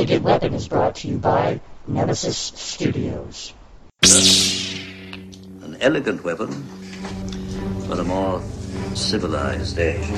Elegant Weapon is brought to you by Nemesis Studios. An elegant weapon for the more civilized age.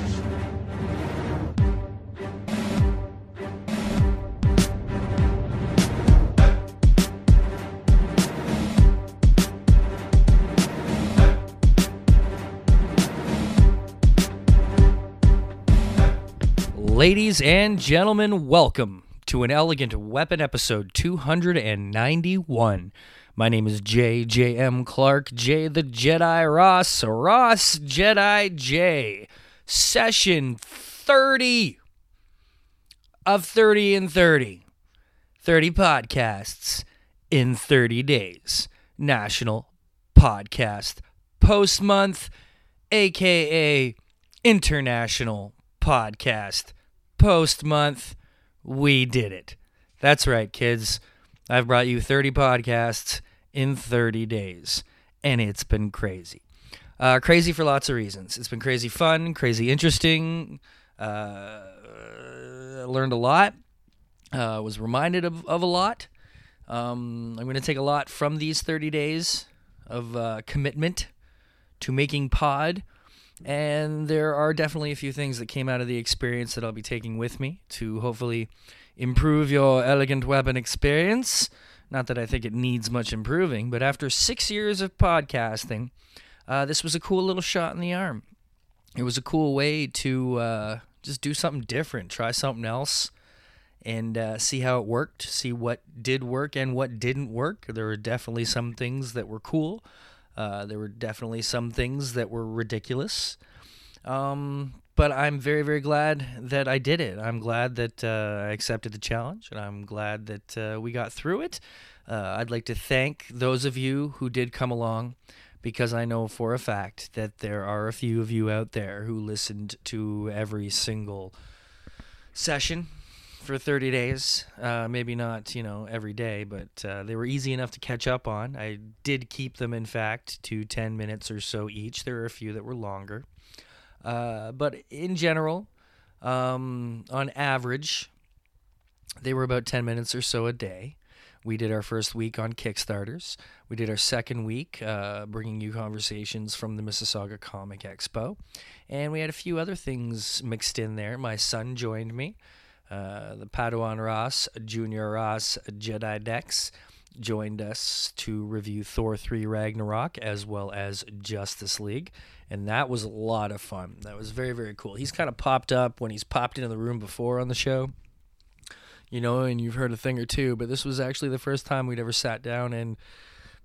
Ladies and gentlemen, welcome to an Elegant Weapon episode 291. My name is J.J.M. Clark, J the Jedi Ross, Ross Jedi J. Session 30 of 30 and 30. 30 podcasts in 30 days. National Podcast Post Month, aka International Podcast Post Month. We did it. That's right, kids. I've brought you 30 podcasts in 30 days, and it's been crazy. Uh, crazy for lots of reasons. It's been crazy fun, crazy interesting. Uh, learned a lot. Uh, was reminded of, of a lot. Um, I'm going to take a lot from these 30 days of uh, commitment to making pod. And there are definitely a few things that came out of the experience that I'll be taking with me to hopefully improve your elegant weapon experience. Not that I think it needs much improving, but after six years of podcasting, uh, this was a cool little shot in the arm. It was a cool way to uh, just do something different, try something else, and uh, see how it worked, see what did work and what didn't work. There were definitely some things that were cool. Uh, there were definitely some things that were ridiculous. Um, but I'm very, very glad that I did it. I'm glad that uh, I accepted the challenge, and I'm glad that uh, we got through it. Uh, I'd like to thank those of you who did come along because I know for a fact that there are a few of you out there who listened to every single session for 30 days. Uh, maybe not, you know, every day, but uh, they were easy enough to catch up on. I did keep them, in fact, to 10 minutes or so each. There were a few that were longer. Uh, but in general, um, on average, they were about 10 minutes or so a day. We did our first week on Kickstarters. We did our second week uh, bringing you conversations from the Mississauga Comic Expo. And we had a few other things mixed in there. My son joined me. Uh, the Padawan Ross, Junior Ross, Jedi Dex joined us to review Thor 3 Ragnarok as well as Justice League. And that was a lot of fun. That was very, very cool. He's kind of popped up when he's popped into the room before on the show, you know, and you've heard a thing or two, but this was actually the first time we'd ever sat down and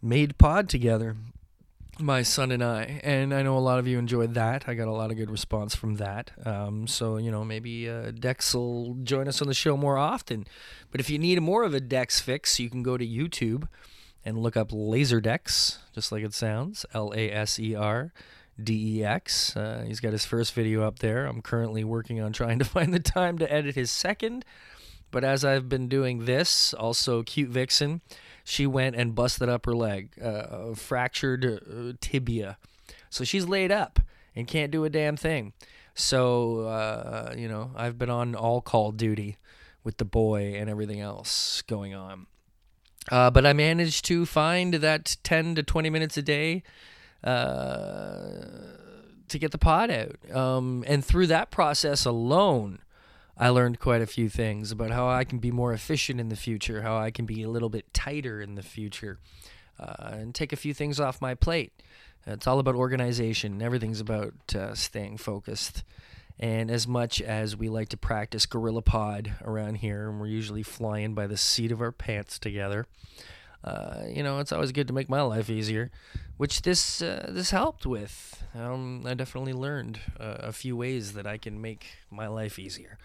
made pod together my son and I, and I know a lot of you enjoyed that. I got a lot of good response from that. Um, so you know, maybe uh, Dex will join us on the show more often. But if you need more of a Dex fix, you can go to YouTube and look up Laser Dex, just like it sounds, L A S E R D E X. Uh, he's got his first video up there. I'm currently working on trying to find the time to edit his second. But as I've been doing this, also Cute Vixen she went and busted up her leg, uh, fractured uh, tibia. So she's laid up and can't do a damn thing. So, uh, you know, I've been on all call duty with the boy and everything else going on. Uh, but I managed to find that 10 to 20 minutes a day uh, to get the pod out. Um, and through that process alone, I learned quite a few things about how I can be more efficient in the future, how I can be a little bit tighter in the future, uh, and take a few things off my plate. It's all about organization. Everything's about uh, staying focused. And as much as we like to practice Gorilla Pod around here, and we're usually flying by the seat of our pants together, uh, you know, it's always good to make my life easier, which this uh, this helped with. Um, I definitely learned uh, a few ways that I can make my life easier.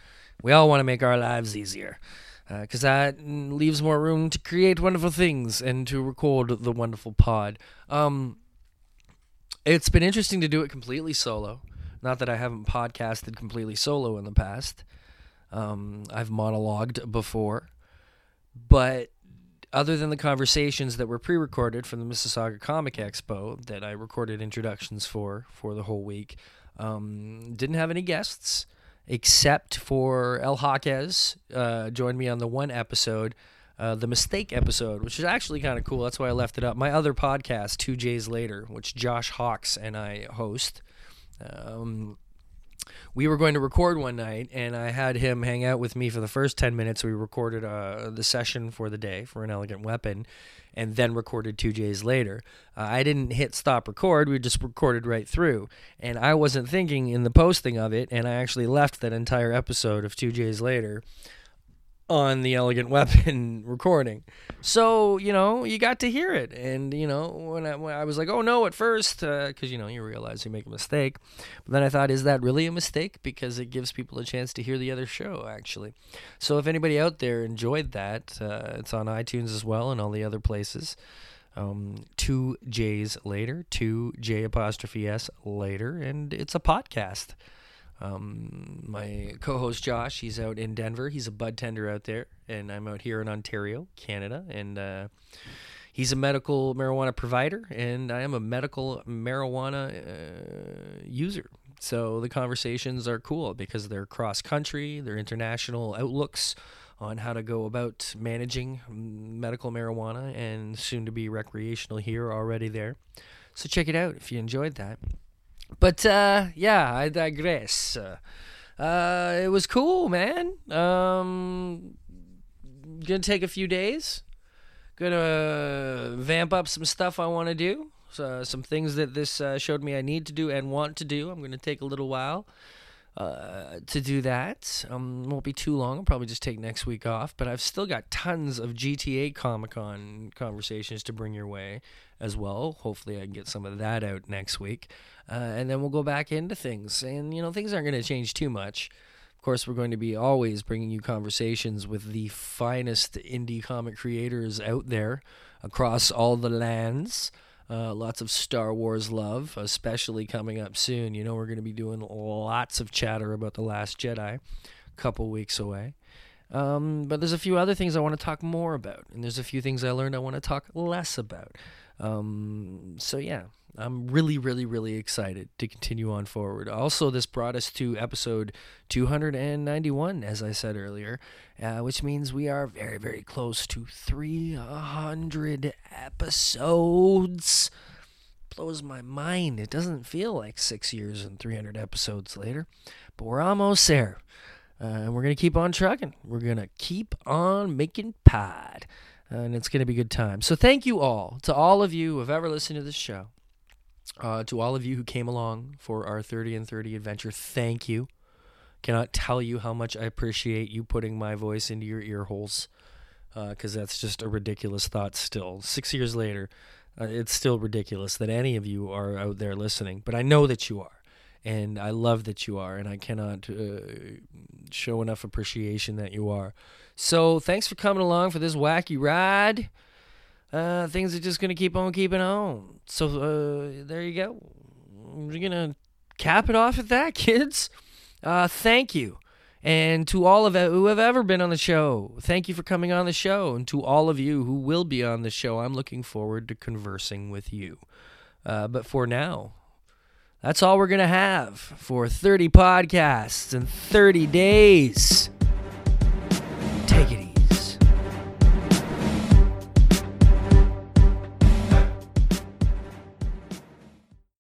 We all want to make our lives easier because uh, that leaves more room to create wonderful things and to record the wonderful pod. Um, it's been interesting to do it completely solo. Not that I haven't podcasted completely solo in the past. Um, I've monologued before, but other than the conversations that were pre-recorded from the Mississauga Comic Expo that I recorded introductions for for the whole week, um, didn't have any guests except for El Jaquez, uh, joined me on the one episode, uh, the mistake episode, which is actually kind of cool. That's why I left it up. My other podcast, Two J's Later, which Josh Hawks and I host. Um, we were going to record one night, and I had him hang out with me for the first 10 minutes. We recorded uh, the session for the day for an elegant weapon, and then recorded two days later. Uh, I didn't hit stop record, we just recorded right through. And I wasn't thinking in the posting of it, and I actually left that entire episode of two days later on the Elegant Weapon recording. So, you know, you got to hear it. And, you know, when I, when I was like, oh no, at first, because, uh, you know, you realize you make a mistake. But then I thought, is that really a mistake? Because it gives people a chance to hear the other show, actually. So if anybody out there enjoyed that, uh, it's on iTunes as well and all the other places. Um, two J's later, two J apostrophe S later, and it's a podcast. Um, my co-host Josh, he's out in Denver. He's a bud tender out there, and I'm out here in Ontario, Canada, and uh, he's a medical marijuana provider, and I am a medical marijuana uh, user. So the conversations are cool because they're cross country, they're international outlooks on how to go about managing medical marijuana and soon to be recreational here already there. So check it out if you enjoyed that. But uh, yeah, I digress. Uh, it was cool, man. Um, gonna take a few days. Gonna vamp up some stuff I want to do. So, some things that this uh, showed me I need to do and want to do. I'm gonna take a little while uh, to do that. Um, won't be too long. I'll probably just take next week off. But I've still got tons of GTA Comic Con conversations to bring your way as well. Hopefully, I can get some of that out next week. Uh, and then we'll go back into things. And, you know, things aren't going to change too much. Of course, we're going to be always bringing you conversations with the finest indie comic creators out there across all the lands. Uh, lots of Star Wars love, especially coming up soon. You know, we're going to be doing lots of chatter about The Last Jedi, a couple weeks away. Um, but there's a few other things I want to talk more about, and there's a few things I learned I want to talk less about. Um, so yeah, I'm really, really, really excited to continue on forward. Also, this brought us to episode 291, as I said earlier, uh, which means we are very, very close to 300 episodes. Blows my mind. It doesn't feel like six years and 300 episodes later, but we're almost there. Uh, and we're going to keep on trucking. We're going to keep on making pod. Uh, and it's going to be a good time. So, thank you all to all of you who have ever listened to this show. Uh, to all of you who came along for our 30 and 30 adventure, thank you. Cannot tell you how much I appreciate you putting my voice into your ear holes because uh, that's just a ridiculous thought still. Six years later, uh, it's still ridiculous that any of you are out there listening, but I know that you are. And I love that you are, and I cannot uh, show enough appreciation that you are. So, thanks for coming along for this wacky ride uh, things are just gonna keep on keeping on. So uh, there you go. We're gonna cap it off at that, kids. Uh, thank you. And to all of who have ever been on the show, thank you for coming on the show. And to all of you who will be on the show, I'm looking forward to conversing with you. Uh, but for now, that's all we're going to have for 30 podcasts and 30 days.